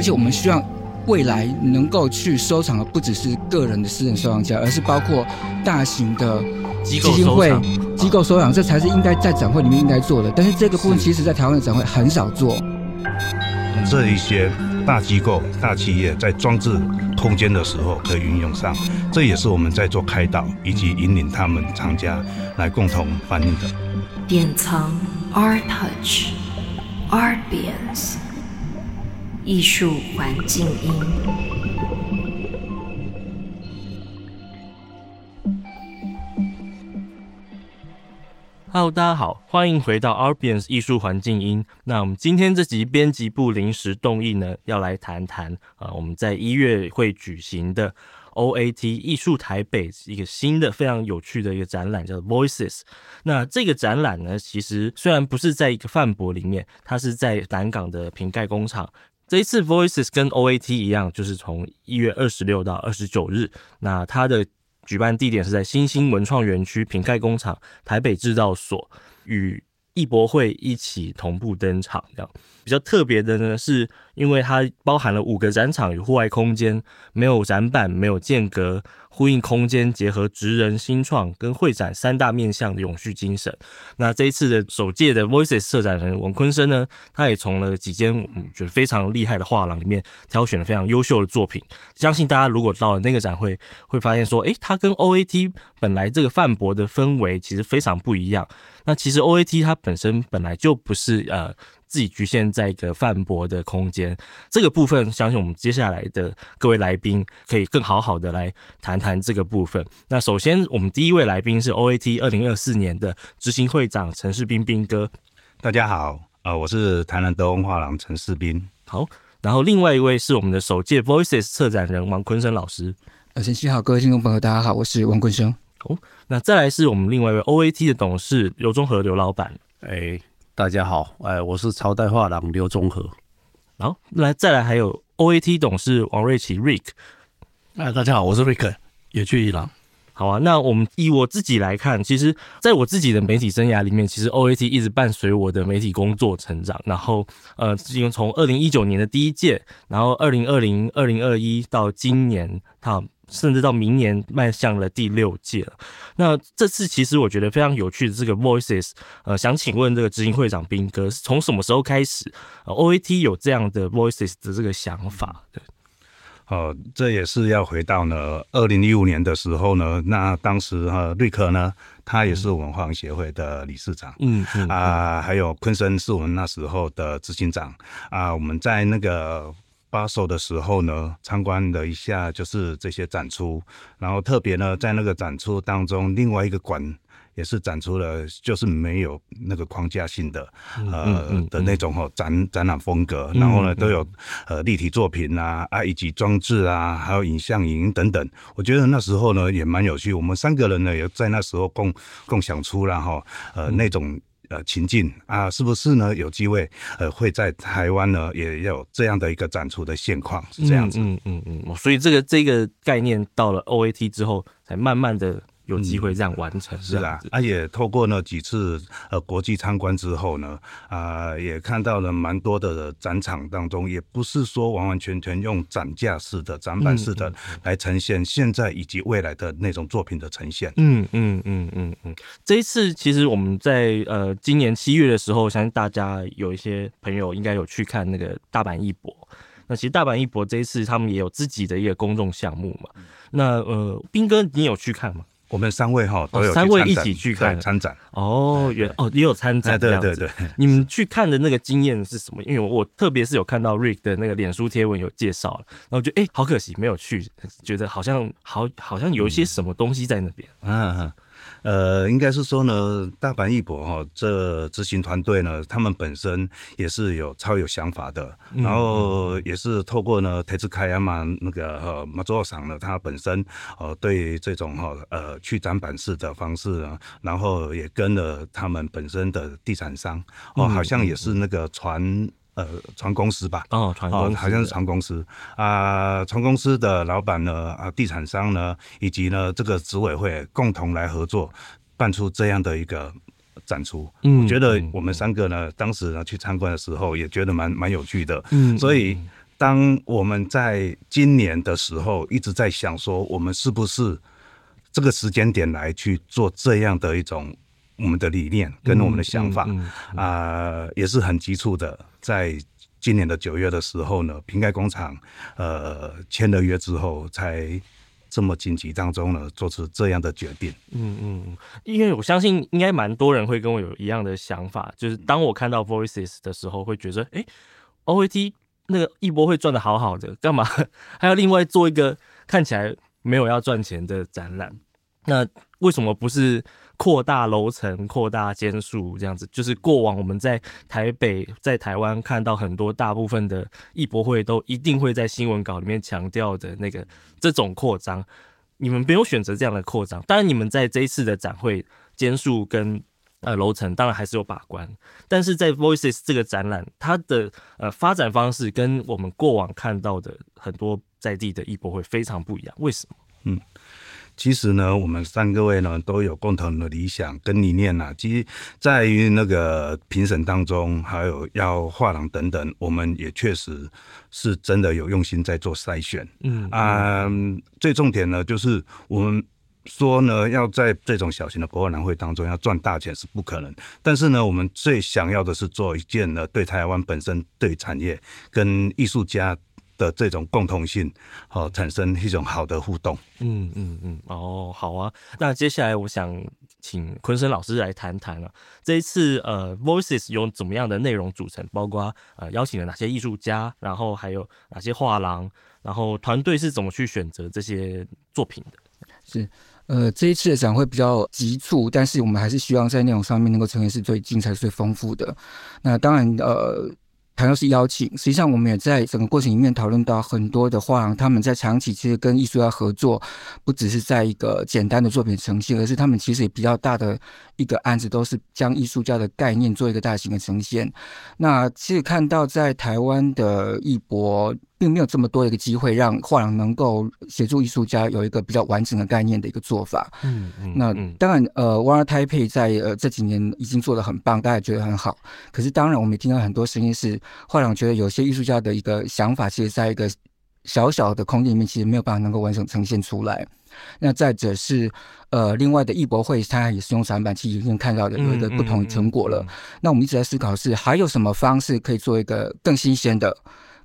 而且我们希望未来能够去收藏的不只是个人的私人收藏家，而是包括大型的基金会、机构收藏，这才是应该在展会里面应该做的。但是这个部分其实在台湾的展会很少做。这一些大机构、大企业在装置空间的时候可以运用上，这也是我们在做开导以及引领他们藏家来共同反映的。典藏 Art Touch Artbience 艺术环境音。Hello，大家好，欢迎回到 Artbience 艺术环境音。那我们今天这集编辑部临时动议呢，要来谈谈啊，我们在一月会举行的 OAT 艺术台北一个新的非常有趣的一个展览，叫做 Voices。那这个展览呢，其实虽然不是在一个饭博里面，它是在南港的瓶盖工厂。这一次 Voices 跟 OAT 一样，就是从一月二十六到二十九日。那它的举办地点是在新兴文创园区瓶盖工厂台北制造所，与艺博会一起同步登场。这样比较特别的呢，是因为它包含了五个展场与户外空间，没有展板，没有间隔。呼应空间，结合职人新创跟会展三大面向的永续精神。那这一次的首届的 Voices 策展人王坤生呢，他也从了几间我觉得非常厉害的画廊里面挑选了非常优秀的作品。相信大家如果到了那个展会，会发现说，诶，它跟 OAT 本来这个泛博的氛围其实非常不一样。那其实 OAT 它本身本来就不是呃。自己局限在一个泛博的空间，这个部分，相信我们接下来的各位来宾可以更好好的来谈谈这个部分。那首先，我们第一位来宾是 OAT 二零二四年的执行会长陈世斌斌哥。大家好，呃，我是台南德文画廊陈世斌。好，然后另外一位是我们的首届 Voices 策展人王坤生老师。呃，晨曦好，各位听众朋友，大家好，我是王坤生。好，那再来是我们另外一位 OAT 的董事刘忠和刘老板。哎。大家好，哎，我是朝代画廊刘中和。好，来再来还有 OAT 董事王瑞奇 Rick。哎，大家好，我是 Rick，野趣一郎。好啊，那我们以我自己来看，其实在我自己的媒体生涯里面，其实 OAT 一直伴随我的媒体工作成长。然后，呃，因为从二零一九年的第一届，然后二零二零、二零二一到今年，它。甚至到明年迈向了第六届了。那这次其实我觉得非常有趣的这个 Voices，呃，想请问这个执行会长斌哥，是从什么时候开始，呃，OAT 有这样的 Voices 的这个想法？对，哦，这也是要回到呢，二零一五年的时候呢，那当时哈瑞克呢，他也是我们画廊协会的理事长，嗯嗯啊，还有昆森是我们那时候的执行长啊，我们在那个。发售的时候呢，参观了一下，就是这些展出，然后特别呢，在那个展出当中，另外一个馆也是展出了，就是没有那个框架性的，呃、的那。种哦展展览风格，然后呢都有呃立体作品啊啊以及装置啊，还有影像影音等等，我觉得那时候呢也蛮有趣，我们三个人呢也在那时候共共享出了哈呃那种。呃，情境啊，是不是呢？有机会呃，会在台湾呢，也有这样的一个展出的现况，是这样子。嗯嗯嗯，嗯，所以这个这个概念到了 OAT 之后，才慢慢的。有机会这样完成，嗯、是啦，啊，也透过呢几次呃国际参观之后呢，啊、呃，也看到了蛮多的展场当中，也不是说完完全全用展架式的、展板式的来呈现现在以及未来的那种作品的呈现。嗯嗯嗯嗯嗯。这一次其实我们在呃今年七月的时候，相信大家有一些朋友应该有去看那个大阪艺博。那其实大阪艺博这一次他们也有自己的一个公众项目嘛。那呃，斌哥你有去看吗？我们三位哈都有、哦、三位一起去看参展哦，原哦也有参展，对对对。你们去看的那个经验是什么？因为我特别是有看到 Rick 的那个脸书贴文有介绍了，然后就哎、欸、好可惜没有去，觉得好像好好像有一些什么东西在那边。嗯。嗯呃，应该是说呢，大阪艺博哈，这执行团队呢，他们本身也是有超有想法的，嗯、然后也是透过呢，台资开亚嘛，那个呃马座厂呢，他本身呃对这种哈呃去展板式的方式呢，然后也跟了他们本身的地产商哦，好像也是那个船。呃，船公司吧，哦，船公司，好像是船公司啊，船公司的老板呢，啊，地产商呢，以及呢这个执委会共同来合作，办出这样的一个展出。嗯，我觉得我们三个呢，当时呢去参观的时候，也觉得蛮蛮有趣的。嗯，所以当我们在今年的时候一直在想说，我们是不是这个时间点来去做这样的一种我们的理念跟我们的想法啊、也是很急促的。在今年的九月的时候呢，瓶盖工厂呃签了约之后才。这么紧急当中呢，做出这样的决定。嗯嗯，因为我相信应该蛮多人会跟我有一样的想法，就是当我看到 Voices 的时候，会觉得，哎，OAT 那个一波会赚的好好的，干嘛 还要另外做一个看起来没有要赚钱的展览？那为什么不是？扩大楼层、扩大间数，这样子就是过往我们在台北、在台湾看到很多大部分的艺博会都一定会在新闻稿里面强调的那个这种扩张。你们没有选择这样的扩张，当然你们在这一次的展会间数跟呃楼层当然还是有把关，但是在 Voices 这个展览，它的呃发展方式跟我们过往看到的很多在地的艺博会非常不一样，为什么？嗯。其实呢，我们三个位呢都有共同的理想跟理念呐、啊。其实在于那个评审当中，还有要画廊等等，我们也确实是真的有用心在做筛选。嗯啊、呃，最重点呢，就是我们说呢，要在这种小型的博览会当中要赚大钱是不可能。但是呢，我们最想要的是做一件呢，对台湾本身、对产业跟艺术家。的这种共同性，好、哦、产生一种好的互动。嗯嗯嗯，哦，好啊。那接下来我想请坤生老师来谈谈啊，这一次呃，Voices 有怎么样的内容组成？包括呃，邀请了哪些艺术家，然后还有哪些画廊，然后团队是怎么去选择这些作品的？是呃，这一次的展会比较急促，但是我们还是希望在内容上面能够呈现是最精彩、最丰富的。那当然呃。谈到是邀请，实际上我们也在整个过程里面讨论到很多的画廊，他们在长期其实跟艺术家合作，不只是在一个简单的作品呈现，而是他们其实也比较大的一个案子，都是将艺术家的概念做一个大型的呈现。那其实看到在台湾的艺博。并没有这么多的一个机会让画廊能够协助艺术家有一个比较完整的概念的一个做法。嗯嗯。那当然，呃，ONE ART TAIPEI 在呃这几年已经做的很棒，大家觉得很好。可是，当然我们也听到很多声音是，画廊觉得有些艺术家的一个想法，其实在一个小小的空间里面，其实没有办法能够完整呈现出来。那再者是，呃，另外的艺博会，它也是用展板，其实已经看到的有一个不同的成果了。那我们一直在思考是，还有什么方式可以做一个更新鲜的？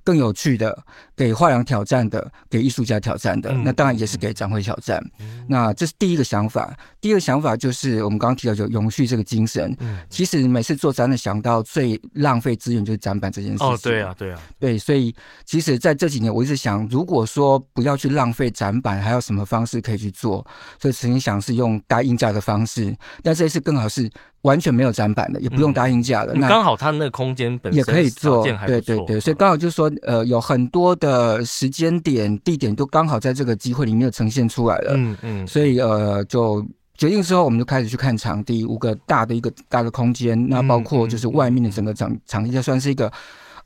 更有趣的，给画廊挑战的，给艺术家挑战的，那当然也是给展会挑战。那这是第一个想法。第二个想法就是我们刚刚提到就永续这个精神。其实每次做展览想到最浪费资源就是展板这件事情。哦，对啊，对啊，对。所以其实在这几年我一直想，如果说不要去浪费展板，还有什么方式可以去做？所以曾经想是用搭印架的方式，但这一次更好是。完全没有展板的，也不用搭硬架的。那刚好它那个空间本身也可以做，对对对，所以刚好就是说，呃，有很多的时间点、地点都刚好在这个机会里面呈现出来了。嗯嗯，所以呃，就决定之后，我们就开始去看场地，五个大的一个大的空间，那包括就是外面的整个场场地，就算是一个。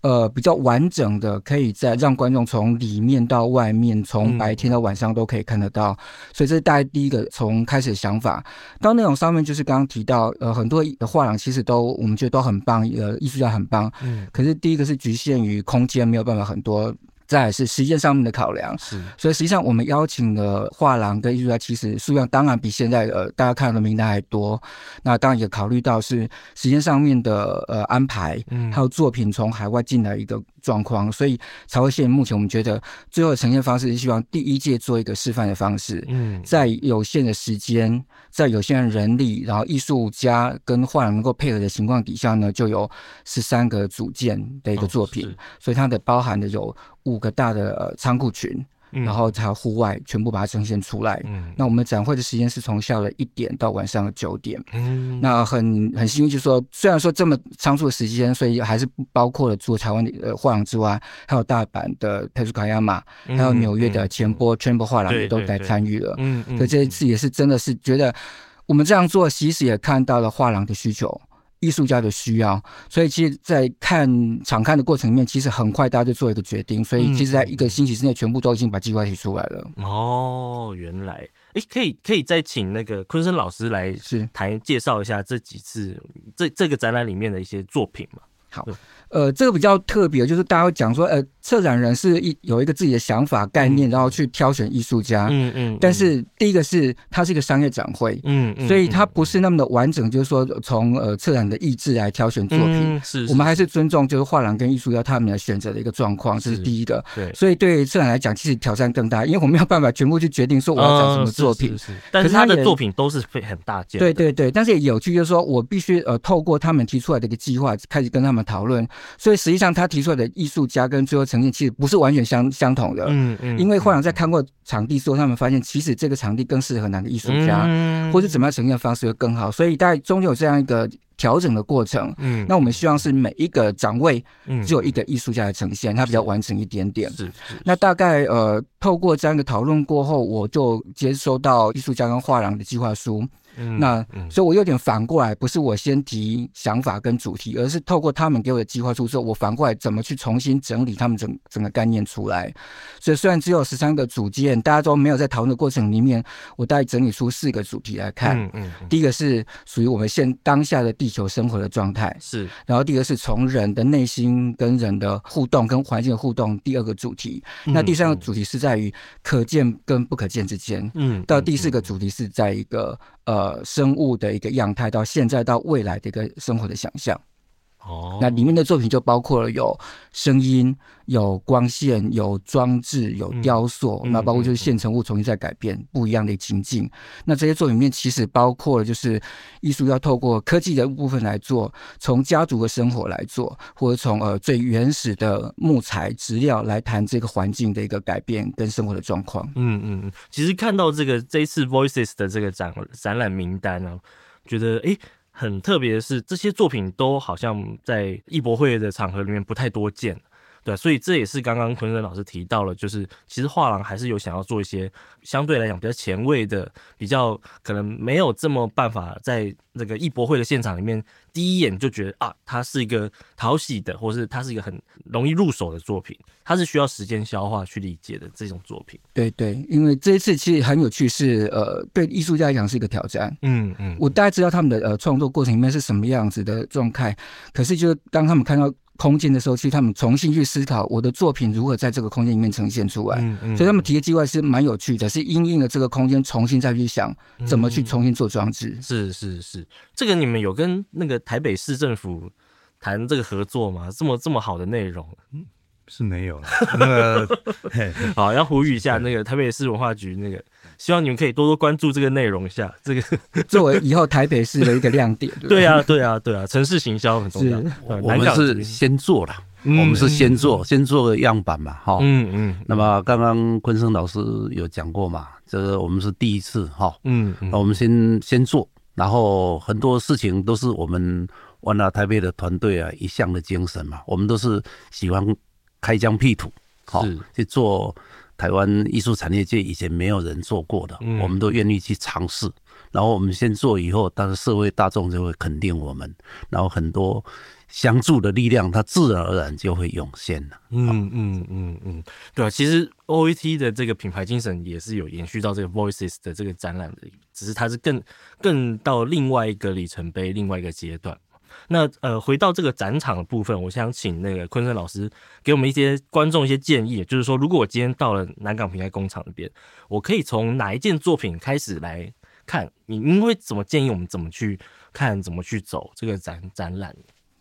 呃，比较完整的，可以在让观众从里面到外面，从白天到晚上都可以看得到。嗯、所以这是大家第一个从开始的想法。到内容上面，就是刚刚提到，呃，很多的画廊其实都我们觉得都很棒，呃，艺术家很棒。嗯。可是第一个是局限于空间，没有办法很多。再来是时间上面的考量，是，所以实际上我们邀请的画廊跟艺术家，其实数量当然比现在呃大家看到的名单还多。那当然也考虑到是时间上面的呃安排，嗯，还有作品从海外进来一个状况，所以才会现目前我们觉得最后的呈现方式是希望第一届做一个示范的方式，嗯，在有限的时间，在有限的人力，然后艺术家跟画廊能够配合的情况底下呢，就有十三个组件的一个作品，哦、所以它的包含的有。五个大的仓库群，然后才户外全部把它呈现出来。嗯，那我们展会的时间是从下午的一点到晚上的九点。嗯，那很很幸运，就是说虽然说这么仓促的时间，所以还是不包括了除了台湾的画廊之外，还有大阪的佩斯卡亚马，还有纽约的前波 Chamber 画廊也都来参与了。嗯嗯，所以这一次也是真的是觉得我们这样做，其实也看到了画廊的需求。艺术家的需要，所以其实，在看场看的过程里面，其实很快大家就做一个决定，所以其实，在一个星期之内，全部都已经把计划提出来了。哦，原来，哎，可以可以再请那个昆生老师来是谈介绍一下这几次这这个展览里面的一些作品嘛？好。呃，这个比较特别，就是大家会讲说，呃，策展人是一有一个自己的想法概念，然后去挑选艺术家。嗯嗯。但是第一个是它是一个商业展会，嗯嗯，所以它不是那么的完整，就是说从呃策展的意志来挑选作品。是。我们还是尊重就是画廊跟艺术家他们的选择的一个状况，这是第一个。对。所以对策展来讲，其实挑战更大，因为我们没有办法全部去决定说我要展什么作品。是。但是他的作品都是非很大件。对对对，但是也有趣，就是说我必须呃透过他们提出来的一个计划，开始跟他们讨论。所以实际上他。提出来的艺术家跟最后呈现其实不是完全相相同的，嗯嗯，因为后来在看过场地之后，他们发现其实这个场地更适合哪个艺术家，嗯，或者怎么样呈现的方式会更好，所以大概中间有这样一个调整的过程，嗯，那我们希望是每一个展位只有一个艺术家来呈现，它比较完整一点点，是是。那大概呃，透过这样一个讨论过后，我就接收到艺术家跟画廊的计划书。嗯，那所以，我有点反过来，不是我先提想法跟主题，而是透过他们给我的计划书之后，我反过来怎么去重新整理他们整整个概念出来。所以，虽然只有十三个组件，大家都没有在讨论的过程里面，我大概整理出四个主题来看。嗯嗯，第一个是属于我们现当下的地球生活的状态，是。然后，第二个是从人的内心跟人的互动，跟环境的互动。第二个主题，那第三个主题是在于可见跟不可见之间。嗯，到第四个主题是在一个。呃，生物的一个样态，到现在到未来的一个生活的想象。哦，那里面的作品就包括了有声音、有光线、有装置、有雕塑，嗯、那包括就是现成物重新再改变、嗯、不一样的情境。那这些作品里面其实包括了就是艺术要透过科技的部分来做，从家族的生活来做，或者从呃最原始的木材质料来谈这个环境的一个改变跟生活的状况。嗯嗯嗯，其实看到这个这一次 Voices 的这个展展览名单呢、啊，觉得诶。很特别的是，这些作品都好像在艺博会的场合里面不太多见。对，所以这也是刚刚坤生老师提到了，就是其实画廊还是有想要做一些相对来讲比较前卫的，比较可能没有这么办法在那个艺博会的现场里面第一眼就觉得啊，它是一个讨喜的，或是它是一个很容易入手的作品，它是需要时间消化去理解的这种作品。对对，因为这一次其实很有趣是，是呃，对艺术家来讲是一个挑战。嗯嗯，我大概知道他们的呃创作过程里面是什么样子的状态，可是就是当他们看到。空间的时候，其实他们重新去思考我的作品如何在这个空间里面呈现出来，嗯嗯、所以他们提的计划是蛮有趣的，是因应了这个空间重新再去想怎么去重新做装置。嗯、是是是，这个你们有跟那个台北市政府谈这个合作吗？这么这么好的内容？是没有了。那个好，要呼吁一下那个台北市文化局那个。希望你们可以多多关注这个内容一下，这个 作为以后台北市的一个亮点。对啊，对啊，对啊，城市行销很重要。我们是先做了，我们是先做，先做个样板嘛，哈。嗯嗯。那么刚刚坤生老师有讲过嘛，这个我们是第一次哈。嗯。那我们先先做，然后很多事情都是我们万达台北的团队啊一向的精神嘛，我们都是喜欢开疆辟土，好去做。台湾艺术产业界以前没有人做过的，我们都愿意去尝试。然后我们先做以后，但是社会大众就会肯定我们，然后很多相助的力量，它自然而然就会涌现了。嗯嗯嗯嗯，对啊，其实 OAT 的这个品牌精神也是有延续到这个 Voices 的这个展览的，只是它是更更到另外一个里程碑，另外一个阶段。那呃，回到这个展场的部分，我想请那个昆生老师给我们一些观众一些建议，就是说，如果我今天到了南港平台工厂那边，我可以从哪一件作品开始来看？你您会怎么建议我们怎么去看，怎么去走这个展展览？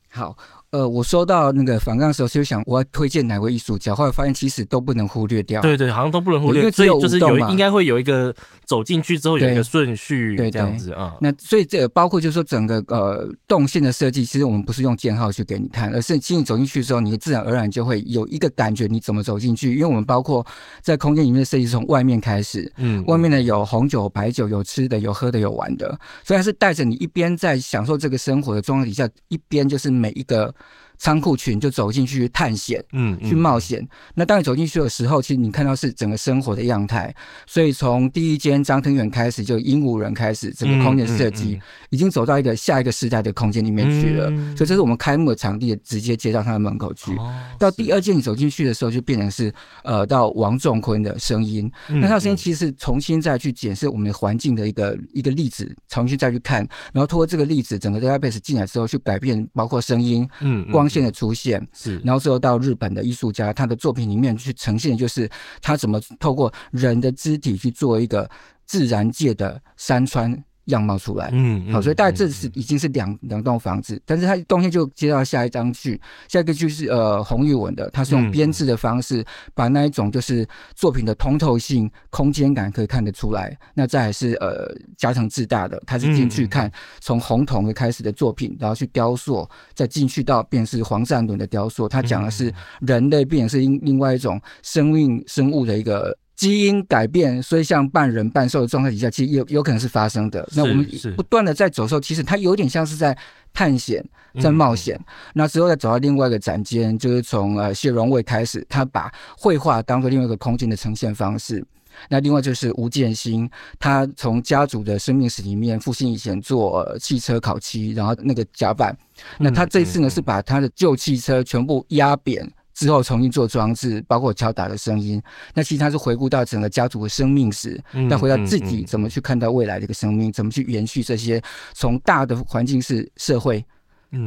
好。呃，我收到那个反抗的时候，就想我要推荐哪位艺术家，后来发现其实都不能忽略掉。对对，好像都不能忽略，因为只有就是有应该会有一个走进去之后有一个顺序，对这样子啊。那所以这个包括就是说整个呃动线的设计，其实我们不是用箭号去给你看，而是其实你走进去之后，你自然而然就会有一个感觉，你怎么走进去？因为我们包括在空间里面的设计是从外面开始，嗯，外面呢有红酒、白酒，有吃的、有喝的、有玩的，所以它是带着你一边在享受这个生活的状况底下，一边就是每一个。仓库群就走进去探险，嗯，去冒险。那当你走进去的时候，其实你看到是整个生活的样态。所以从第一间张腾远开始，就鹦鹉人开始，整个空间设计已经走到一个下一个时代的空间里面去了。所以这是我们开幕的场地，直接接到他的门口去。到第二间你走进去的时候，就变成是呃，到王仲坤的声音。那他的声音其实是重新再去检视我们的环境的一个一个例子，重新再去看，然后通过这个例子，整个 database 进来之后去改变，包括声音、嗯，光。线的出现，是，然后最后到日本的艺术家，他的作品里面去呈现，就是他怎么透过人的肢体去做一个自然界的山川。样貌出来，嗯，好，所以大概这是已经是两两栋房子，但是它东西就接到下一张去，下一个就是呃洪玉文的，他是用编制的方式把那一种就是作品的通透性、空间感可以看得出来。那再来是呃加藤智大的，他是进去看从红铜的开始的作品，然后去雕塑，再进去到便是黄善伦的雕塑，他讲的是人类变是另另外一种生命生物的一个。基因改变，所以像半人半兽的状态底下，其实有有可能是发生的。那我们不断的在走兽，其实它有点像是在探险，在冒险。嗯、那之后再走到另外一个展间，就是从呃谢荣卫开始，他把绘画当做另外一个空间的呈现方式。那另外就是吴建新，他从家族的生命史里面，父亲以前做、呃、汽车烤漆，然后那个甲板。那他这次呢，是把他的旧汽车全部压扁。之后重新做装置，包括敲打的声音。那其实他是回顾到整个家族的生命史，再回到自己怎么去看待未来的一个生命，怎么去延续这些。从大的环境是社会、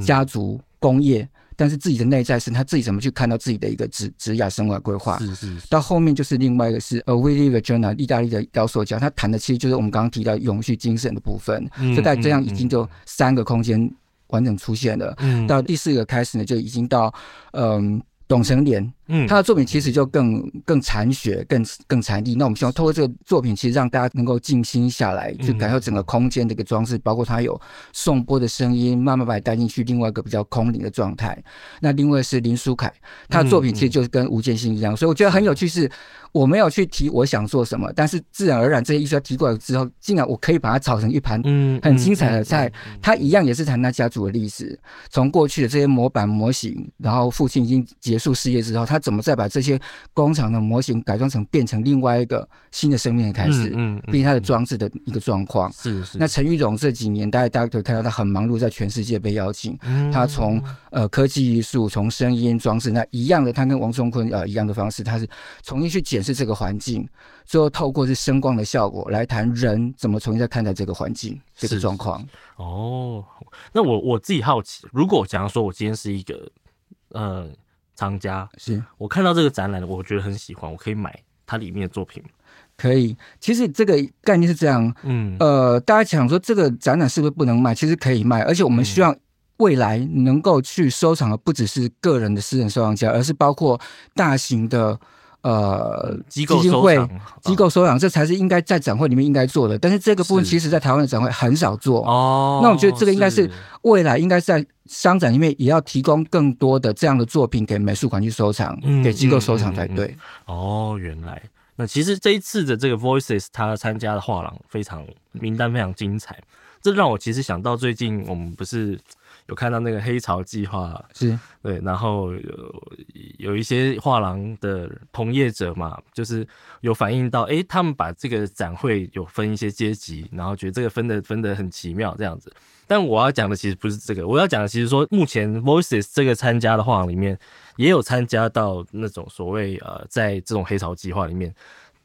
家族、工业，但是自己的内在是他自己怎么去看到自己的一个职职业生涯规划。是是。到后面就是另外一个是呃，Willy Regina 意大利的雕塑家，他谈的其实就是我们刚刚提到永续精神的部分。所以在这样已经就三个空间完整出现了。嗯到第四个开始呢，就已经到嗯。董成莲，嗯，他的作品其实就更更残血，更更残地。那我们希望透过这个作品，其实让大家能够静心下来，去感受整个空间的一个装饰，包括它有颂钵的声音，慢慢把它带进去另外一个比较空灵的状态。那另外是林书凯，他的作品其实就是跟吴建新一样，所以我觉得很有趣是。我没有去提我想做什么，但是自然而然这些艺术家提过来之后，竟然我可以把它炒成一盘很精彩的菜。他一样也是谈他家族的历史，从过去的这些模板模型，然后父亲已经结束事业之后，他怎么再把这些工厂的模型改装成变成另外一个新的生命的开始？嗯，毕竟他的装置的一个状况。是是。那陈玉荣这几年，大家大家可以看到他很忙碌，在全世界被邀请。他从呃科技艺术，从声音装置，那一样的，他跟王松坤呃一样的方式，他是重新去检。视这个环境，最后透过是声光的效果来谈人怎么重新再看待这个环境这个状况。哦，那我我自己好奇，如果假如说我今天是一个呃藏家，是我看到这个展览，我觉得很喜欢，我可以买它里面的作品。可以，其实这个概念是这样，嗯，呃，大家想说这个展览是不是不能卖？其实可以卖，而且我们希望未来能够去收藏的不只是个人的私人收藏家，而是包括大型的。呃，基金会、机构收藏，这才是应该在展会里面应该做的。但是这个部分，其实在台湾的展会很少做哦。那我觉得这个应该是未来应该在商展里面也要提供更多的这样的作品给美术馆去收藏，给机构收藏才对。哦，原来那其实这一次的这个 Voices，他参加的画廊非常名单非常精彩，这让我其实想到最近我们不是。有看到那个黑潮计划是对，然后有有一些画廊的同业者嘛，就是有反映到，哎，他们把这个展会有分一些阶级，然后觉得这个分的分的很奇妙这样子。但我要讲的其实不是这个，我要讲的其实说，目前 Voices 这个参加的画廊里面，也有参加到那种所谓呃，在这种黑潮计划里面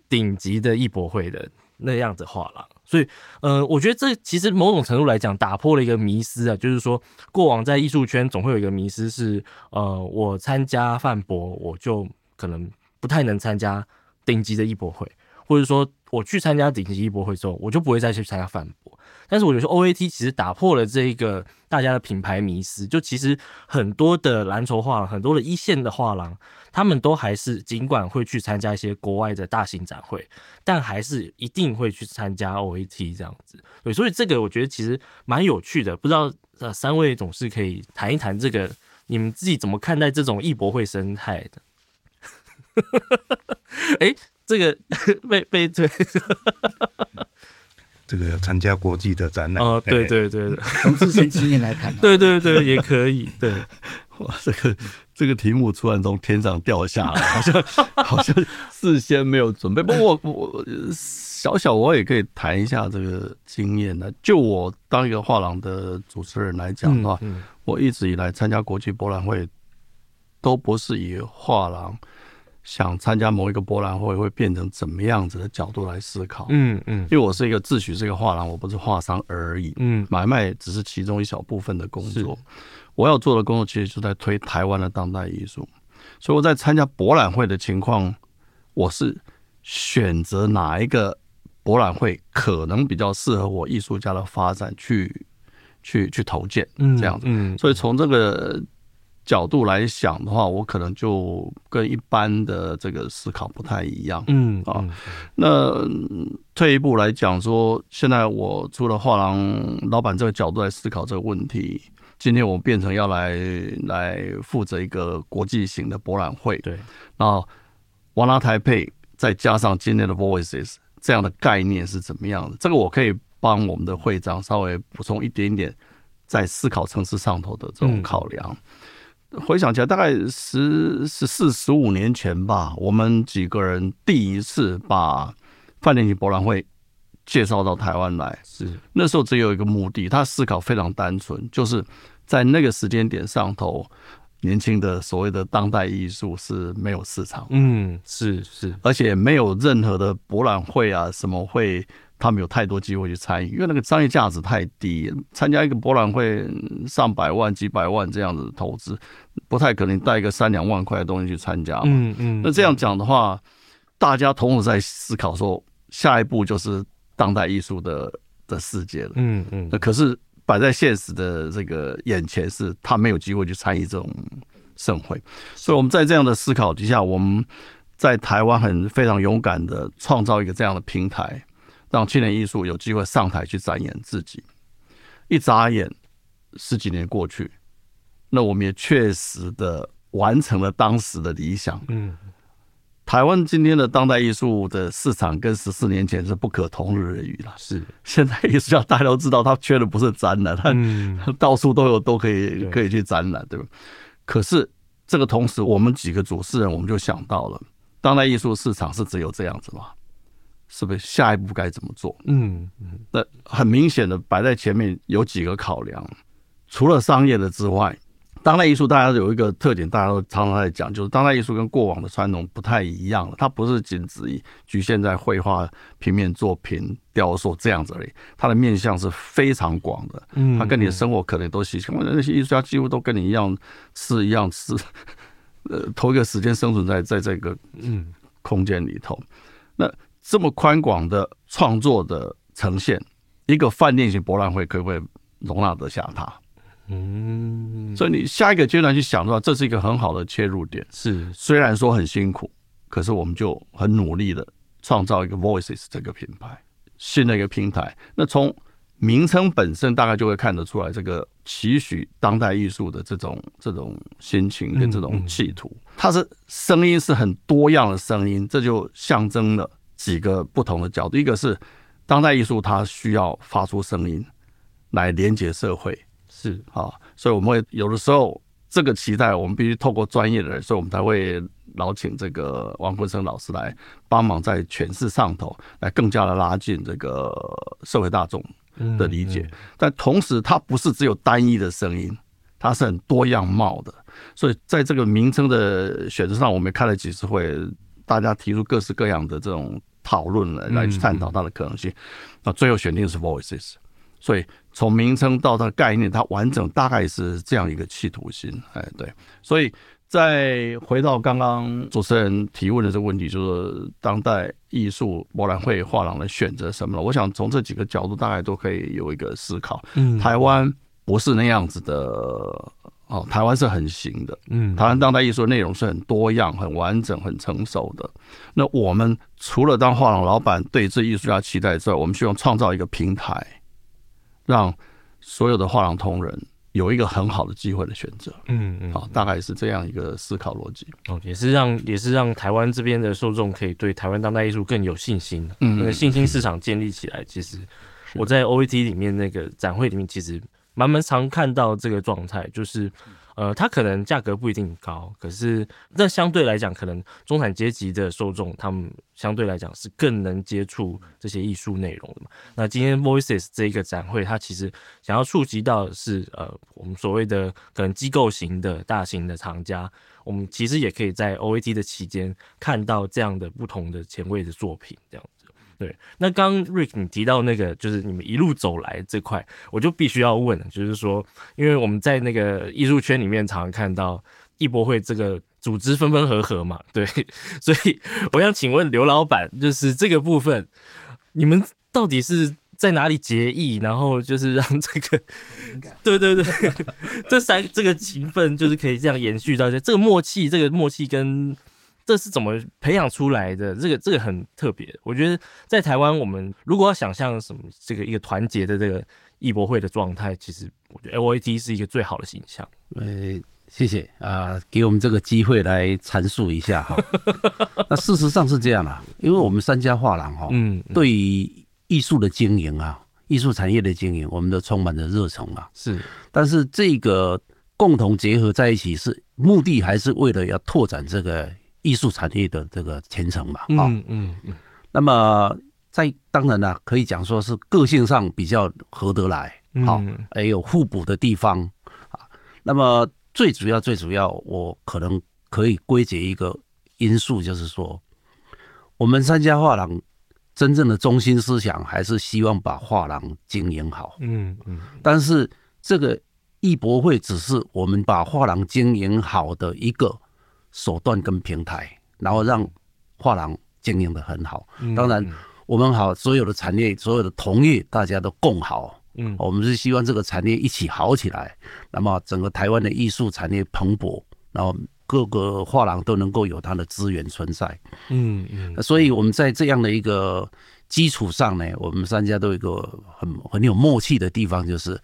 顶级的艺博会的那样子画廊。所以，呃，我觉得这其实某种程度来讲，打破了一个迷思啊，就是说，过往在艺术圈总会有一个迷思是，呃，我参加泛博，我就可能不太能参加顶级的艺博会，或者说，我去参加顶级艺博会之后，我就不会再去参加泛博。但是我觉得 OAT 其实打破了这一个大家的品牌迷思，就其实很多的蓝筹画廊，很多的一线的画廊，他们都还是尽管会去参加一些国外的大型展会，但还是一定会去参加 OAT 这样子。对，所以这个我觉得其实蛮有趣的，不知道呃三位总是可以谈一谈这个，你们自己怎么看待这种艺博会生态的？哎、欸，这个 被被推。这个参加国际的展览哦，对对对，从自身经验来看，对对对，也可以。对，哇，这个这个题目突然从天上掉下来，好像好像事先没有准备。不过我我小小我也可以谈一下这个经验呢。就我当一个画廊的主持人来讲的话，嗯嗯、我一直以来参加国际博览会，都不是以画廊。想参加某一个博览会会变成怎么样子的角度来思考？嗯嗯，因为我是一个自诩是一个画廊，我不是画商而已。嗯，买卖只是其中一小部分的工作。我要做的工作其实就在推台湾的当代艺术。所以我在参加博览会的情况，我是选择哪一个博览会可能比较适合我艺术家的发展去去去投件，这样子。嗯，所以从这个角度来想的话，我可能就跟一般的这个思考不太一样。嗯啊，那退一步来讲说，现在我除了画廊老板这个角度来思考这个问题。今天我变成要来来负责一个国际型的博览会，对，然后瓦拉台配再加上今天的 Voices 这样的概念是怎么样的？这个我可以帮我们的会长稍微补充一点点，在思考层次上头的这种考量。嗯、回想起来，大概十十四十五年前吧，我们几个人第一次把饭店型博览会介绍到台湾来，是。那时候只有一个目的，他思考非常单纯，就是在那个时间点上头，年轻的所谓的当代艺术是没有市场，嗯，是是，而且没有任何的博览会啊什么会，他们有太多机会去参与，因为那个商业价值太低，参加一个博览会上百万、几百万这样子投资，不太可能带一个三两万块的东西去参加嘛，嗯嗯，那这样讲的话，大家同时在思考说，下一步就是。当代艺术的的世界了，嗯嗯，那可是摆在现实的这个眼前，是他没有机会去参与这种盛会，所以我们在这样的思考底下，我们在台湾很非常勇敢的创造一个这样的平台，让青年艺术有机会上台去展演自己。一眨眼，十几年过去，那我们也确实的完成了当时的理想，嗯。台湾今天的当代艺术的市场跟十四年前是不可同日而语了。是，现在艺术家大家都知道，他缺的不是展览，他 到处都有都可以可以去展览，对吧？可是这个同时，我们几个主持人我们就想到了，当代艺术市场是只有这样子吗？是不是下一步该怎么做？嗯嗯，那很明显的摆在前面有几个考量，除了商业的之外。当代艺术，大家有一个特点，大家都常常在讲，就是当代艺术跟过往的传统不太一样了。它不是仅止于局限在绘画、平面作品、雕塑这样子而已，它的面向是非常广的。嗯，它跟你的生活可能都息息相关。那些艺术家几乎都跟你一样吃一样吃，呃，同一个时间生存在在这个嗯空间里头。那这么宽广的创作的呈现，一个饭店型博览会可不可以容纳得下它？嗯，所以你下一个阶段去想的话，这是一个很好的切入点。是，虽然说很辛苦，可是我们就很努力的创造一个 Voices 这个品牌，新的一个平台。那从名称本身，大概就会看得出来，这个期许当代艺术的这种这种心情跟这种企图。它是声音是很多样的声音，这就象征了几个不同的角度。一个是当代艺术，它需要发出声音来连接社会。是啊，所以我们会有的时候这个期待，我们必须透过专业的人，所以我们才会老请这个王坤生老师来帮忙在诠释上头，来更加的拉近这个社会大众的理解。但同时，它不是只有单一的声音，它是很多样貌的。所以在这个名称的选择上，我们也开了几次会，大家提出各式各样的这种讨论来来去探讨它的可能性。那最后选定是 Voices。所以从名称到它的概念，它完整大概是这样一个企图心，哎，对。所以再回到刚刚主持人提问的这个问题，就是当代艺术博览会画廊的选择什么了？我想从这几个角度大概都可以有一个思考。嗯，台湾不是那样子的哦，台湾是很行的。嗯，台湾当代艺术内容是很多样、很完整、很成熟的。那我们除了当画廊老板对这艺术家期待之外，我们希望创造一个平台。让所有的画廊同仁有一个很好的机会的选择，嗯嗯，好，大概是这样一个思考逻辑。哦，也是让也是让台湾这边的受众可以对台湾当代艺术更有信心，嗯，那个信心市场建立起来。其实我在 OAT 里面那个展会里面，其实蛮蛮常看到这个状态，就是。呃，它可能价格不一定高，可是那相对来讲，可能中产阶级的受众，他们相对来讲是更能接触这些艺术内容的嘛。那今天 Voices 这一个展会，它其实想要触及到的是呃，我们所谓的可能机构型的大型的藏家，我们其实也可以在 OAT 的期间看到这样的不同的前卫的作品，这样。对，那刚 Rick 你提到那个就是你们一路走来这块，我就必须要问，就是说，因为我们在那个艺术圈里面常常看到艺博会这个组织分分合合嘛，对，所以我想请问刘老板，就是这个部分，你们到底是？在哪里结义，然后就是让这个，对对对，这三这个情分就是可以这样延续到这，这个默契，这个默契跟这是怎么培养出来的？这个这个很特别。我觉得在台湾，我们如果要想象什么这个一个团结的这个艺博会的状态，其实我觉得 LOAT 是一个最好的形象。呃，谢谢啊，给我们这个机会来阐述一下哈。那事实上是这样啦，因为我们三家画廊哈，嗯，对于艺术的经营啊，艺术产业的经营，我们都充满着热忱啊。是，但是这个共同结合在一起，是目的还是为了要拓展这个艺术产业的这个前程嘛？啊，嗯嗯嗯。那么在当然呢，可以讲说是个性上比较合得来，好，还有互补的地方啊。那么最主要最主要，我可能可以归结一个因素，就是说我们三家画廊。真正的中心思想还是希望把画廊经营好，嗯嗯。但是这个艺博会只是我们把画廊经营好的一个手段跟平台，然后让画廊经营得很好。当然，我们好所有的产业，所有的同业，大家都共好。嗯，我们是希望这个产业一起好起来，那么整个台湾的艺术产业蓬勃，然后。各个画廊都能够有它的资源存在，嗯嗯，所以我们在这样的一个基础上呢，我们三家都有一个很很有默契的地方，就是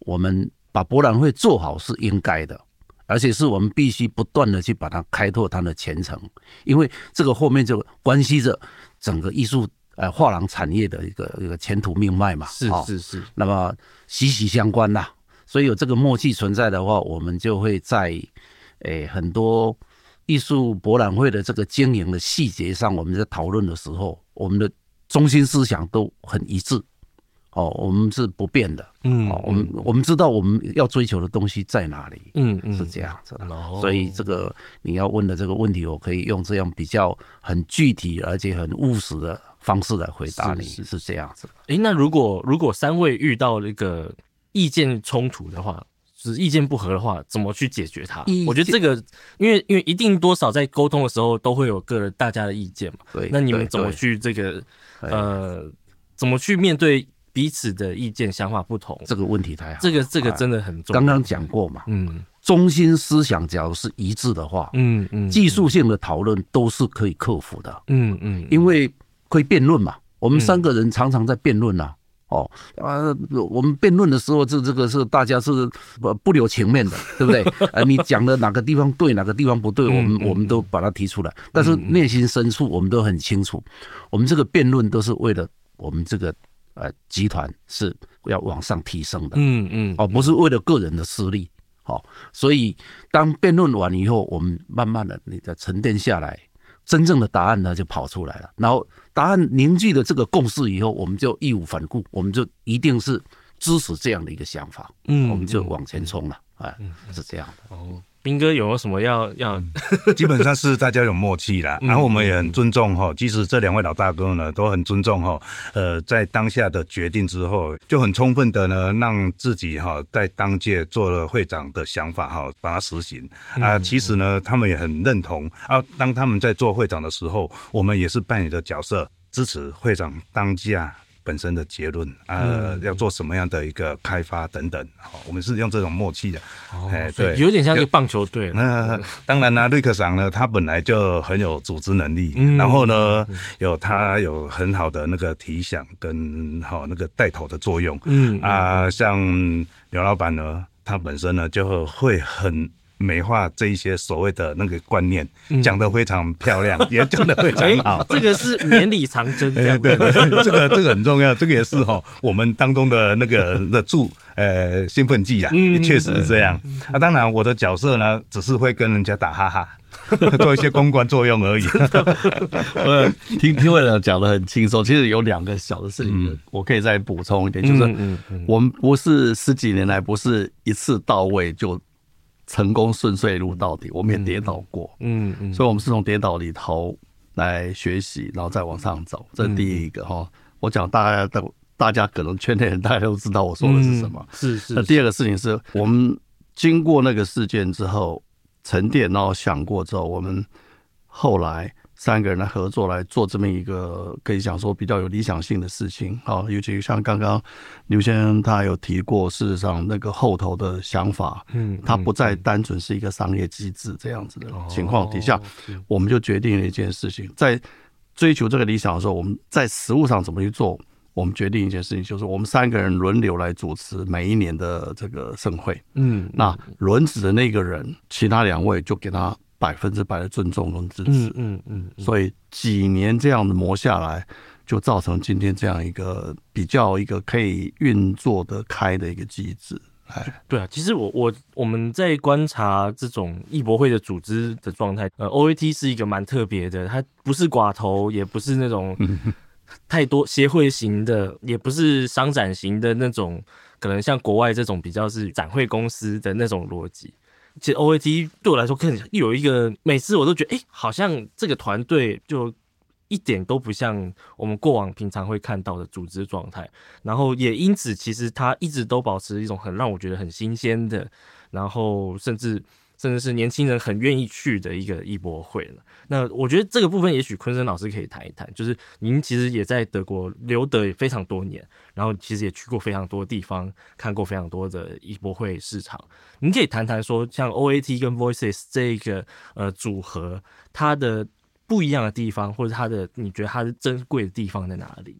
我们把博览会做好是应该的，而且是我们必须不断的去把它开拓它的前程，因为这个后面就关系着整个艺术呃画廊产业的一个一个前途命脉嘛，是是是，那么息息相关呐，所以有这个默契存在的话，我们就会在。诶，很多艺术博览会的这个经营的细节上，我们在讨论的时候，我们的中心思想都很一致。哦，我们是不变的。嗯，哦我们我们知道我们要追求的东西在哪里。嗯嗯，是这样子的。所以这个你要问的这个问题，我可以用这样比较很具体而且很务实的方式来回答你，是这样子。诶，那如果如果三位遇到那个意见冲突的话？是意见不合的话，怎么去解决它？我觉得这个，因为因为一定多少在沟通的时候都会有个人大家的意见嘛。对，那你们怎么去这个呃，怎么去面对彼此的意见想法不同？这个问题太好，这个这个真的很重要。刚刚讲过嘛，嗯，中心思想假如是一致的话，嗯嗯，技术性的讨论都是可以克服的。嗯嗯，因为可以辩论嘛，我们三个人常常在辩论啊。哦啊，我们辩论的时候，这这个是大家是不不留情面的，对不对？啊，你讲的哪个地方对，哪个地方不对，我们我们都把它提出来。但是内心深处，我们都很清楚，我们这个辩论都是为了我们这个呃集团是要往上提升的。嗯嗯，哦，不是为了个人的私利。好，所以当辩论完以后，我们慢慢的你的沉淀下来。真正的答案呢，就跑出来了。然后答案凝聚了这个共识以后，我们就义无反顾，我们就一定是支持这样的一个想法。嗯，我们就往前冲了。哎，是这样的。哦。彬哥有没有什么要要？基本上是大家有默契啦，然后我们也很尊重哈。即使这两位老大哥呢，都很尊重哈。呃，在当下的决定之后，就很充分的呢，让自己哈在当届做了会长的想法哈，把它实行啊。其实呢，他们也很认同啊。当他们在做会长的时候，我们也是扮演的角色，支持会长当家。本身的结论，呃，要做什么样的一个开发等等，好，我们是用这种默契的，哎，对，有点像一个棒球队。那当然呢，瑞克桑呢，他本来就很有组织能力，然后呢，有他有很好的那个提想跟好那个带头的作用，嗯啊，像刘老板呢，他本身呢就会很。美化这一些所谓的那个观念，讲得非常漂亮，嗯、也讲得非常好。这个是绵里藏针，对对对，这个这个很重要，这个也是哈我们当中的那个的助 呃兴奋剂啊，也确实是这样。啊，当然我的角色呢，只是会跟人家打哈哈，做一些公关作用而已。呃，听听会长讲的很轻松，其实有两个小的事情，我可以再补充一点，就是我们不是十几年来不是一次到位就。成功顺遂路到底，我们也跌倒过，嗯嗯，所以我们是从跌倒里头来学习，然后再往上走。这是第一个哈。我讲大家都大家可能圈内人大家都知道我说的是什么。是是。那第二个事情是我们经过那个事件之后沉淀，然后想过之后，我们后来。三个人来合作来做这么一个可以讲说比较有理想性的事情啊，尤其像刚刚刘先生他有提过，事实上那个后头的想法，嗯，他不再单纯是一个商业机制这样子的情况底下，我们就决定了一件事情，在追求这个理想的时候，我们在实物上怎么去做？我们决定一件事情，就是我们三个人轮流来主持每一年的这个盛会，嗯，那轮值的那个人，其他两位就给他。百分之百的尊重跟支持，嗯嗯嗯，所以几年这样的磨下来，就造成今天这样一个比较一个可以运作的开的一个机制。哎，对啊，其实我我我们在观察这种艺博会的组织的状态，呃，OAT 是一个蛮特别的，它不是寡头，也不是那种 太多协会型的，也不是商展型的那种，可能像国外这种比较是展会公司的那种逻辑。其实 OAT 对我来说，更有一个每次我都觉得，哎、好像这个团队就一点都不像我们过往平常会看到的组织状态。然后也因此，其实他一直都保持一种很让我觉得很新鲜的，然后甚至。甚至是年轻人很愿意去的一个艺博会了。那我觉得这个部分，也许昆生老师可以谈一谈。就是您其实也在德国留德也非常多年，然后其实也去过非常多地方，看过非常多的艺博会市场。您可以谈谈说，像 OAT 跟 Voices 这一个呃组合，它的不一样的地方，或者它的你觉得它是珍贵的地方在哪里？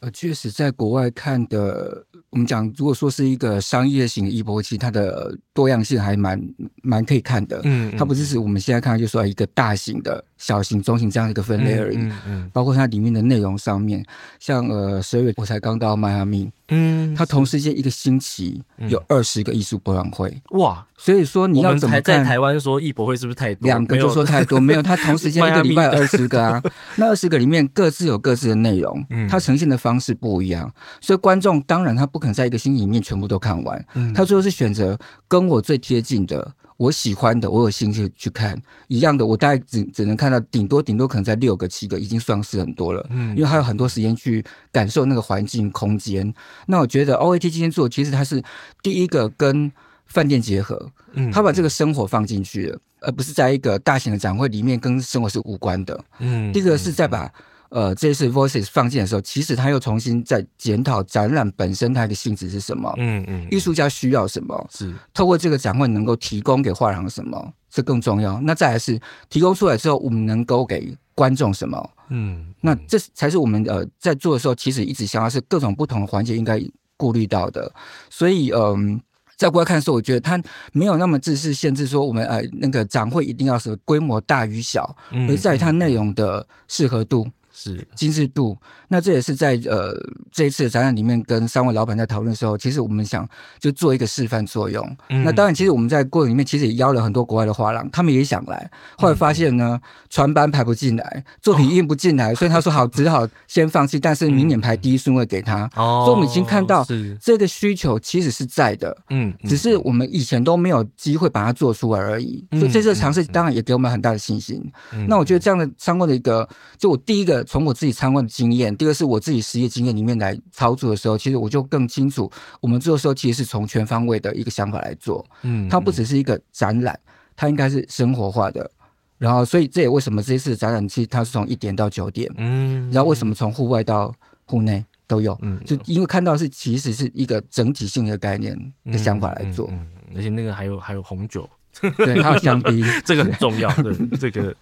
呃，确实，在国外看的，我们讲，如果说是一个商业型的艺博会，其实它的多样性还蛮蛮可以看的。嗯，它不只是我们现在看到，就说一个大型的、小型、中型这样的一个分类而已。嗯嗯。包括它里面的内容上面，像呃，十二月我才刚到迈阿密。嗯，它同时间一个星期有二十个艺术博览会，哇！所以说你要怎么看？在台湾说艺博会是不是太多？两个就说太多，没有，它同时间 一个礼拜二十个啊，那二十个里面各自有各自的内容，它呈现的方式不一样，所以观众当然他不可能在一个星期里面全部都看完，他最后是选择跟我最贴近的。我喜欢的，我有兴趣去看一样的，我大概只只能看到顶多顶多可能在六个七个，已经算是很多了。嗯，因为还有很多时间去感受那个环境空间。那我觉得 OAT 今天做，其实它是第一个跟饭店结合，嗯，他把这个生活放进去了，而不是在一个大型的展会里面跟生活是无关的。嗯，第一个是在把。呃，这次 Voices 放进的时候，其实他又重新在检讨展览本身它的性质是什么，嗯嗯，艺术家需要什么，是透过这个展会能够提供给画廊什么，这更重要。那再来是提供出来之后，我们能够给观众什么，嗯，那这才是我们呃在做的时候，其实一直想要是各种不同的环节应该顾虑到的。所以，嗯、呃，在国外看的时候，我觉得它没有那么自私限制，说我们呃那个展会一定要是规模大与小，而在于它内容的适合度。是精致度，那这也是在呃这一次的展览里面跟三位老板在讨论的时候，其实我们想就做一个示范作用。嗯、那当然，其实我们在过程里面其实也邀了很多国外的画廊，他们也想来，后来发现呢，船班排不进来，作品运不进来，哦、所以他说好，只好先放弃。但是明年排第一顺位给他。哦、所以我们已经看到这个需求其实是在的，嗯，只是我们以前都没有机会把它做出来而已。嗯、所以这次尝试当然也给我们很大的信心。嗯、那我觉得这样的相关的一个，就我第一个。从我自己参观的经验，第二是我自己实业经验里面来操作的时候，其实我就更清楚，我们做的时候其实是从全方位的一个想法来做。嗯，它不只是一个展览，它应该是生活化的。然后，所以这也为什么这一次的展览其实它是从一点到九点。嗯，然后为什么从户外到户内都有？嗯，就因为看到是其实是一个整体性的概念的想法来做。嗯，而且那个还有还有红酒，对，还有香槟，这个很重要。对，这个。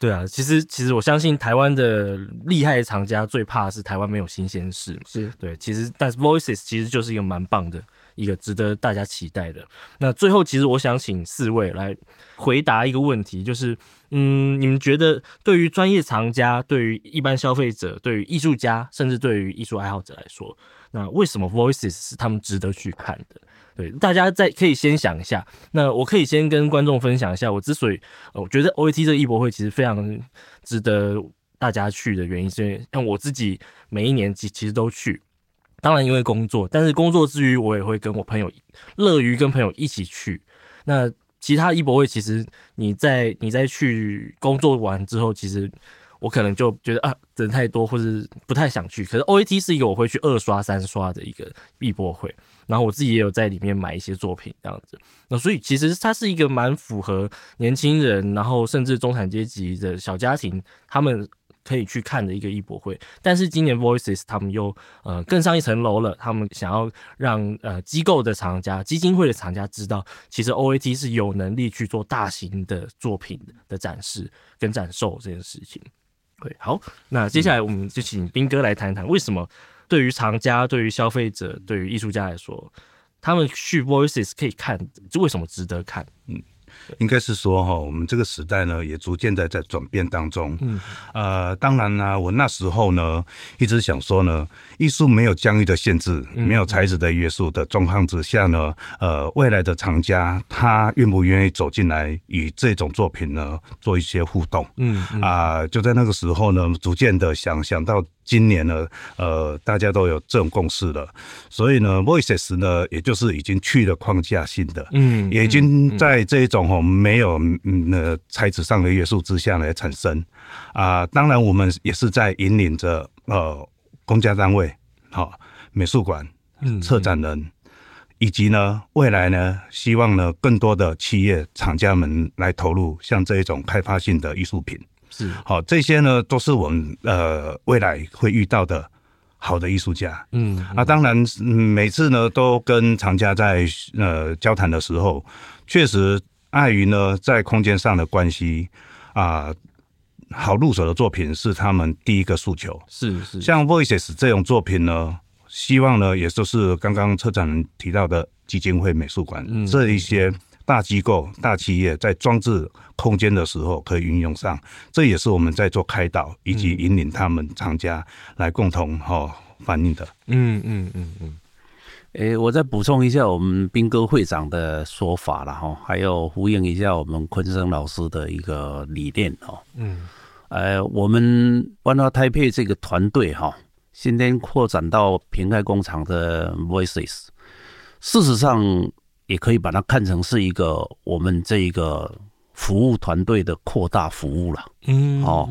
对啊，其实其实我相信台湾的厉害的藏家最怕的是台湾没有新鲜事，是对。其实但是 Voices 其实就是一个蛮棒的一个值得大家期待的。那最后其实我想请四位来回答一个问题，就是嗯，你们觉得对于专业藏家、对于一般消费者、对于艺术家，甚至对于艺术爱好者来说，那为什么 Voices 是他们值得去看的？对，大家在可以先想一下。那我可以先跟观众分享一下，我之所以我觉得 OAT 这个艺博会其实非常值得大家去的原因，是因为像我自己每一年其其实都去。当然因为工作，但是工作之余，我也会跟我朋友乐于跟朋友一起去。那其他艺博会其实你在你在去工作完之后，其实我可能就觉得啊人太多，或者不太想去。可是 OAT 是一个我会去二刷三刷的一个艺博会，然后我自己也有在里面买一些作品这样子。那所以其实它是一个蛮符合年轻人，然后甚至中产阶级的小家庭他们。可以去看的一个艺博会，但是今年 Voices 他们又呃更上一层楼了，他们想要让呃机构的厂家、基金会的厂家知道，其实 OAT 是有能力去做大型的作品的展示跟展售这件事情。对，好，那接下来我们就请斌哥来谈谈，为什么对于藏家、对于消费者、对于艺术家来说，他们去 Voices 可以看，就为什么值得看？嗯。应该是说哈，我们这个时代呢，也逐渐在在转变当中。嗯，呃，当然呢，我那时候呢，一直想说呢，艺术没有疆域的限制，没有材质的约束的状况之下呢，呃，未来的藏家他愿不愿意走进来与这种作品呢做一些互动？嗯啊、呃，就在那个时候呢，逐渐的想想到。今年呢，呃，大家都有这种共识了，所以呢，Voices 呢，也就是已经去了框架性的，嗯，也已经在这一种哦没有嗯呃材质上的约束之下来产生啊、呃。当然，我们也是在引领着呃公家单位、好、哦、美术馆、策展人，以及呢未来呢，希望呢更多的企业厂家们来投入像这一种开发性的艺术品。是好，这些呢都是我们呃未来会遇到的好的艺术家。嗯，嗯啊，当然，每次呢都跟厂家在呃交谈的时候，确实碍于呢在空间上的关系啊，好入手的作品是他们第一个诉求。是是，像 Voices 这种作品呢，希望呢也就是刚刚车展人提到的基金会、美术馆、嗯、这一些。大机构、大企业在装置空间的时候可以运用上，这也是我们在做开导以及引领他们厂家来共同哈反映的。嗯嗯嗯嗯。诶，我再补充一下我们斌哥会长的说法了哈，还有呼应一下我们坤生老师的一个理念哦。嗯。呃，我们 One Art Taipei 这个团队哈，今天扩展到平开工厂的 Voices，事实上。也可以把它看成是一个我们这一个服务团队的扩大服务了。嗯，哦，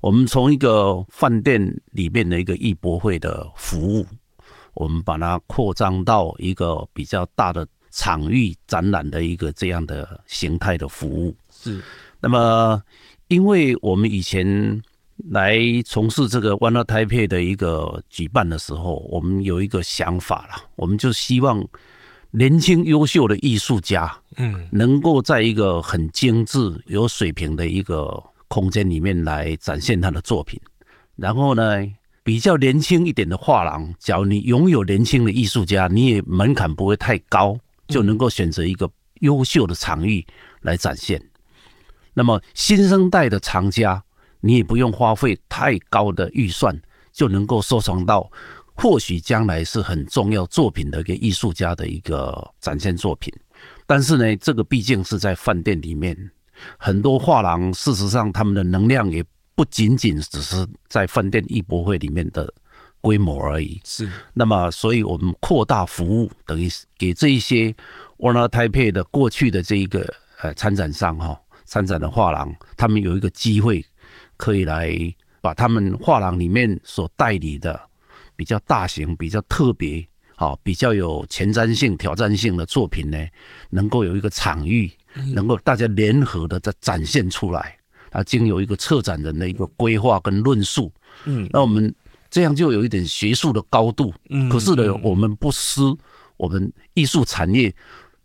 我们从一个饭店里面的一个艺博会的服务，我们把它扩张到一个比较大的场域展览的一个这样的形态的服务。是，那么因为我们以前来从事这个 One Taipei 的一个举办的时候，我们有一个想法了，我们就希望。年轻优秀的艺术家，嗯，能够在一个很精致、有水平的一个空间里面来展现他的作品。然后呢，比较年轻一点的画廊，假如你拥有年轻的艺术家，你也门槛不会太高，就能够选择一个优秀的场域来展现。那么新生代的藏家，你也不用花费太高的预算，就能够收藏到。或许将来是很重要作品的一个艺术家的一个展现作品，但是呢，这个毕竟是在饭店里面，很多画廊事实上他们的能量也不仅仅只是在饭店艺博会里面的规模而已。是，那么所以我们扩大服务，等于给这一些 Art Taipei 的过去的这一个呃参展商哈，参展的画廊，他们有一个机会可以来把他们画廊里面所代理的。比较大型、比较特别、好、比较有前瞻性、挑战性的作品呢，能够有一个场域，能够大家联合的在展现出来，啊，经由一个策展人的一个规划跟论述，嗯，那我们这样就有一点学术的高度，嗯，可是呢，我们不失我们艺术产业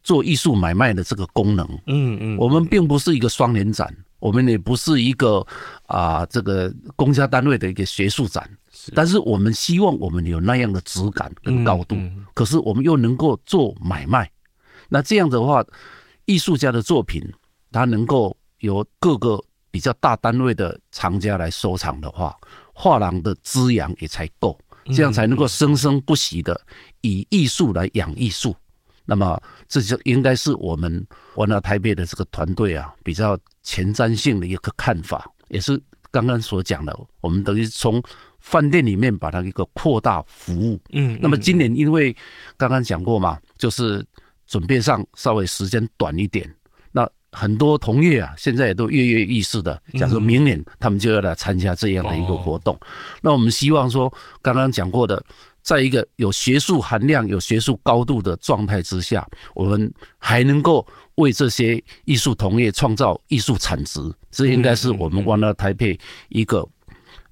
做艺术买卖的这个功能，嗯嗯，我们并不是一个双年展，我们也不是一个啊这个公家单位的一个学术展。但是我们希望我们有那样的质感跟高度，可是我们又能够做买卖，那这样的话，艺术家的作品，它能够由各个比较大单位的藏家来收藏的话，画廊的滋养也才够，这样才能够生生不息的以艺术来养艺术。那么这就应该是我们 One Art Taipei 的这个团队啊，比较前瞻性的一个看法，也是刚刚所讲的，我们等于从。饭店里面把它一个扩大服务，嗯，那么今年因为刚刚讲过嘛，就是准备上稍微时间短一点，那很多同业啊，现在也都跃跃欲试的，假如明年他们就要来参加这样的一个活动。那我们希望说，刚刚讲过的，在一个有学术含量、有学术高度的状态之下，我们还能够为这些艺术同业创造艺术产值，这应该是我们 One Art Taipei 一个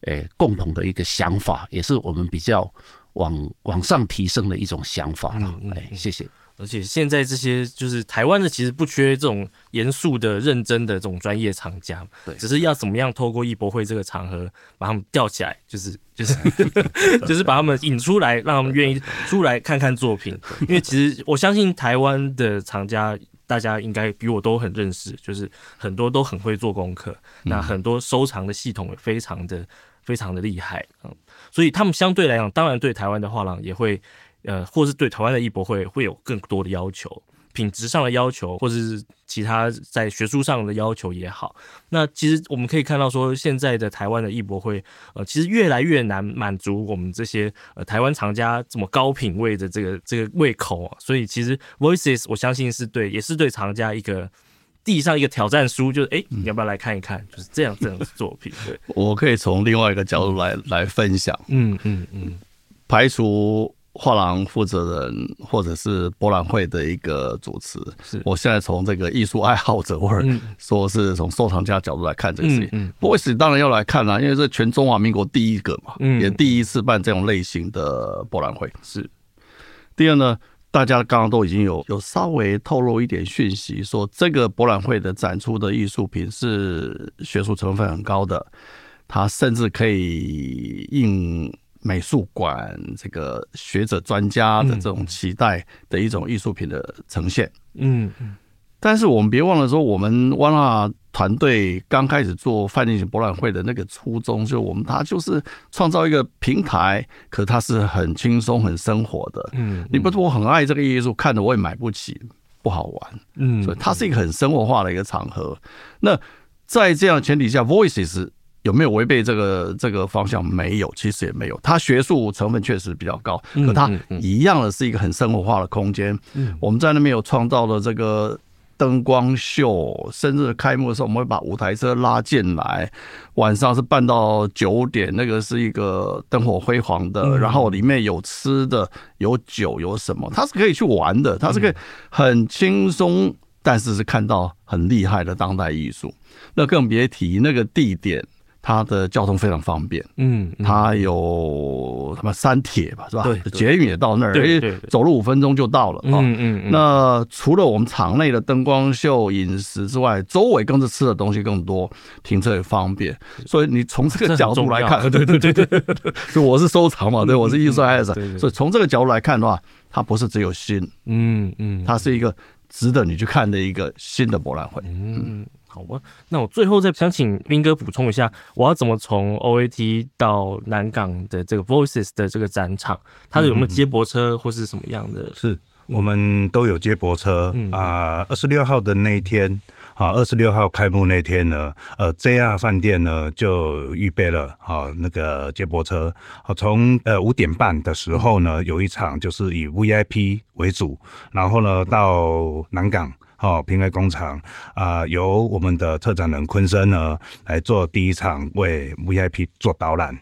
诶共同的一个想法，也是我们比较往往上提升的一种想法了。哎，谢谢。而且现在这些就是台湾的，其实不缺这种严肃的、认真的这种专业厂家，对，只是要怎么样透过艺博会这个场合把他们吊起来，就是 就是 就是把他们引出来，让他们愿意出来看看作品。因为其实我相信台湾的厂家，大家应该比我都很认识，就是很多都很会做功课，那很多收藏的系统也非常的非常的厉害，嗯，所以他们相对来讲，当然对台湾的画廊也会。呃，或是对台湾的艺博会会有更多的要求，品质上的要求，或者是其他在学术上的要求也好。那其实我们可以看到，说现在的台湾的艺博会，呃，其实越来越难满足我们这些呃台湾藏家这么高品位的这个这个胃口啊。所以其实 Voices 我相信是对，也是对藏家一个递上一个挑战书，就是哎，你要不要来看一看？就是这样这样的作品。对，我可以从另外一个角度来来分享。嗯嗯嗯，排除。画廊负责人或者是博览会的一个主持，是我现在从这个艺术爱好者或者说是从收藏家角度来看这个事情。嗯，Voices 当然要来看啦，因为是全中华民国第一个嘛，也第一次办这种类型的博览会。是。第二呢，大家刚刚都已经有有稍微透露一点讯息，说这个博览会的展出的艺术品是学术成分很高的，它甚至可以应。美术馆这个学者专家的这种期待的一种艺术品的呈现，嗯嗯，但是我们别忘了说，我们 One Art 团队刚开始做饭店型博览会的那个初衷，就我们它就是创造一个平台，可是它是很轻松、很生活的，嗯，你不是我很爱这个艺术，看的我也买不起，不好玩，嗯，所以它是一个很生活化的一个场合。那在这样的前提下，Voices。有没有违背这个这个方向？没有，其实也没有。它学术成分确实比较高，可它一样的是一个很生活化的空间。我们在那边有创造了这个灯光秀，生日开幕的时候，我们会把舞台车拉进来，晚上是办到九点，那个是一个灯火辉煌的，然后里面有吃的、有酒、有什么，它是可以去玩的，它是可以很轻松，但是是看到很厉害的当代艺术。那更别提那个地点。它的交通非常方便，嗯，它有什么三铁吧，是吧？对，捷运也到那儿，对，走路五分钟就到了。嗯嗯。那除了我们场内的灯光秀、饮食之外，周围更是吃的东西更多，停车也方便。所以你从这个角度来看，对对对对对，就 我是收藏嘛，对，我是艺术爱好者，所以从这个角度来看的话，它不是只有新，嗯嗯，它是一个值得你去看的一个新的博览会，嗯。好吧，那我最后再想请斌哥补充一下，我要怎么从 OAT 到南港的这个 Voices 的这个展场，它有没有接驳车或是什么样的？是我们都有接驳车啊。二十六号的那一天，好，二十六号开幕那天呢，呃，JR 饭店呢就预备了好那个接驳车，好，从呃五点半的时候呢，有一场就是以 VIP 为主，然后呢到南港。哦，平开工厂啊、由我们的特展人昆生呢来做第一场为 VIP 做导览，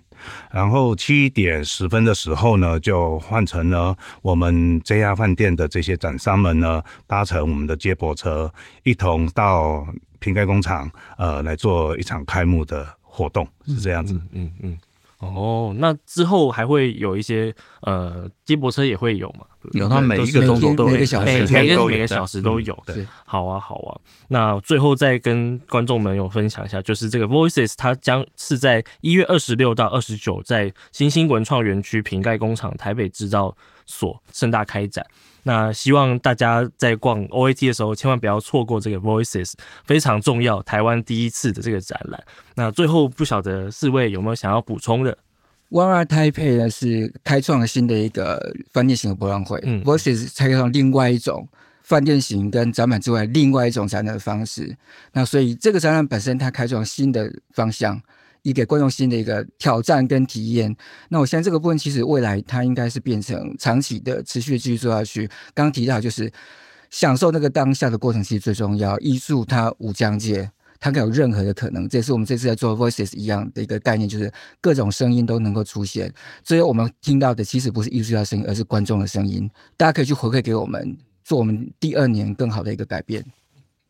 然后七点十分的时候呢，就换成了我们 JR 饭店的这些展商们呢搭乘我们的接驳车，一同到平开工厂呃来做一场开幕的活动，是这样子，嗯。嗯哦，那之后还会有一些呃接驳车也会有嘛？有，它每一个钟头都每个小时每个每个小时都有。对，好啊好啊。那最后再跟观众们有分享一下，就是这个 Voices 它将是在一月二十六到二十九在新兴文创园区瓶盖工厂台北制造所盛大开展。那希望大家在逛 OAT 的时候，千万不要错过这个 Voices 非常重要，台湾第一次的这个展览。那最后不晓得四位有没有想要补充的？One Art Taipei 呢是开创了新的一个饭店型的博览会，嗯，Voices 开创另外一种饭店型跟展览之外另外一种展览的方式。那所以这个展览本身它开创新的方向。以给观众新的一个挑战跟体验。那我相信这个部分其实未来它应该是变成长期的、持续的继续做下去。刚刚提到就是享受那个当下的过程其实最重要。艺术它无疆界，它可有任何的可能。这也是我们这次在做 Voices 一样的一个概念，就是各种声音都能够出现。所以我们听到的其实不是艺术家的声音，而是观众的声音。大家可以去回馈给我们，做我们第二年更好的一个改变。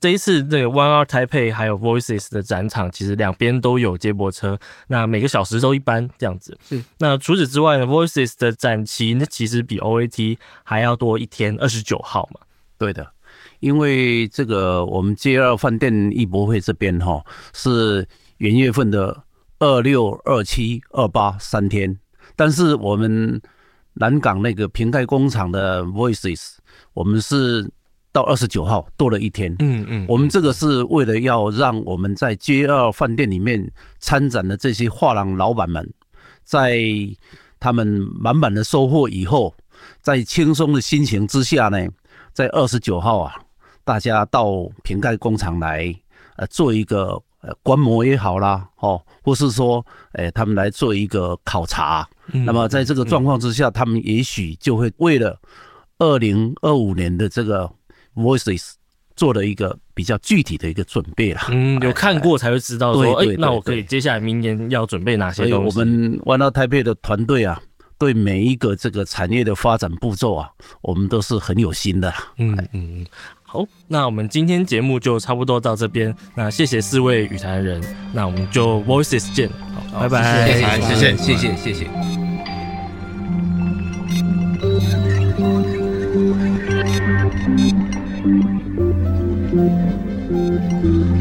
这一次这个 One Art Taipei 还有 Voices 的展场，其实两边都有接驳车，那每个小时都一班这样子。是。那除此之外呢，Voices 的展期那其实比 OAT 还要多一天，二十九号嘛。对的，因为这个我们 JR 饭店艺博会这边哈是元月份的二六、二七、二八三天，但是我们南港那个瓶盖工厂的 Voices，我们是。到二十九号多了一天，嗯嗯，我们这个是为了要让我们在 J 二饭店里面参展的这些画廊老板们，在他们满满的收获以后，在轻松的心情之下呢，在二十九号啊，大家到瓶盖工厂来，呃，做一个呃观摩也好啦，哦，或是说，哎，他们来做一个考察。那么在这个状况之下，他们也许就会为了二零二五年的这个。Voices 做了一个比较具体的一个准备了，嗯，有看过才会知道说，哎，那我可以接下来明年要准备哪些东西？所以我们 One Art Taipei 的团队啊，对每一个这个产业的发展步骤啊，我们都是很有心的。嗯嗯，好，那我们今天节目就差不多到这边，那谢谢四位与谈人，那我们就 Voices 见，好，拜拜，谢谢，谢谢，谢谢，谢谢。嗯 Thank you.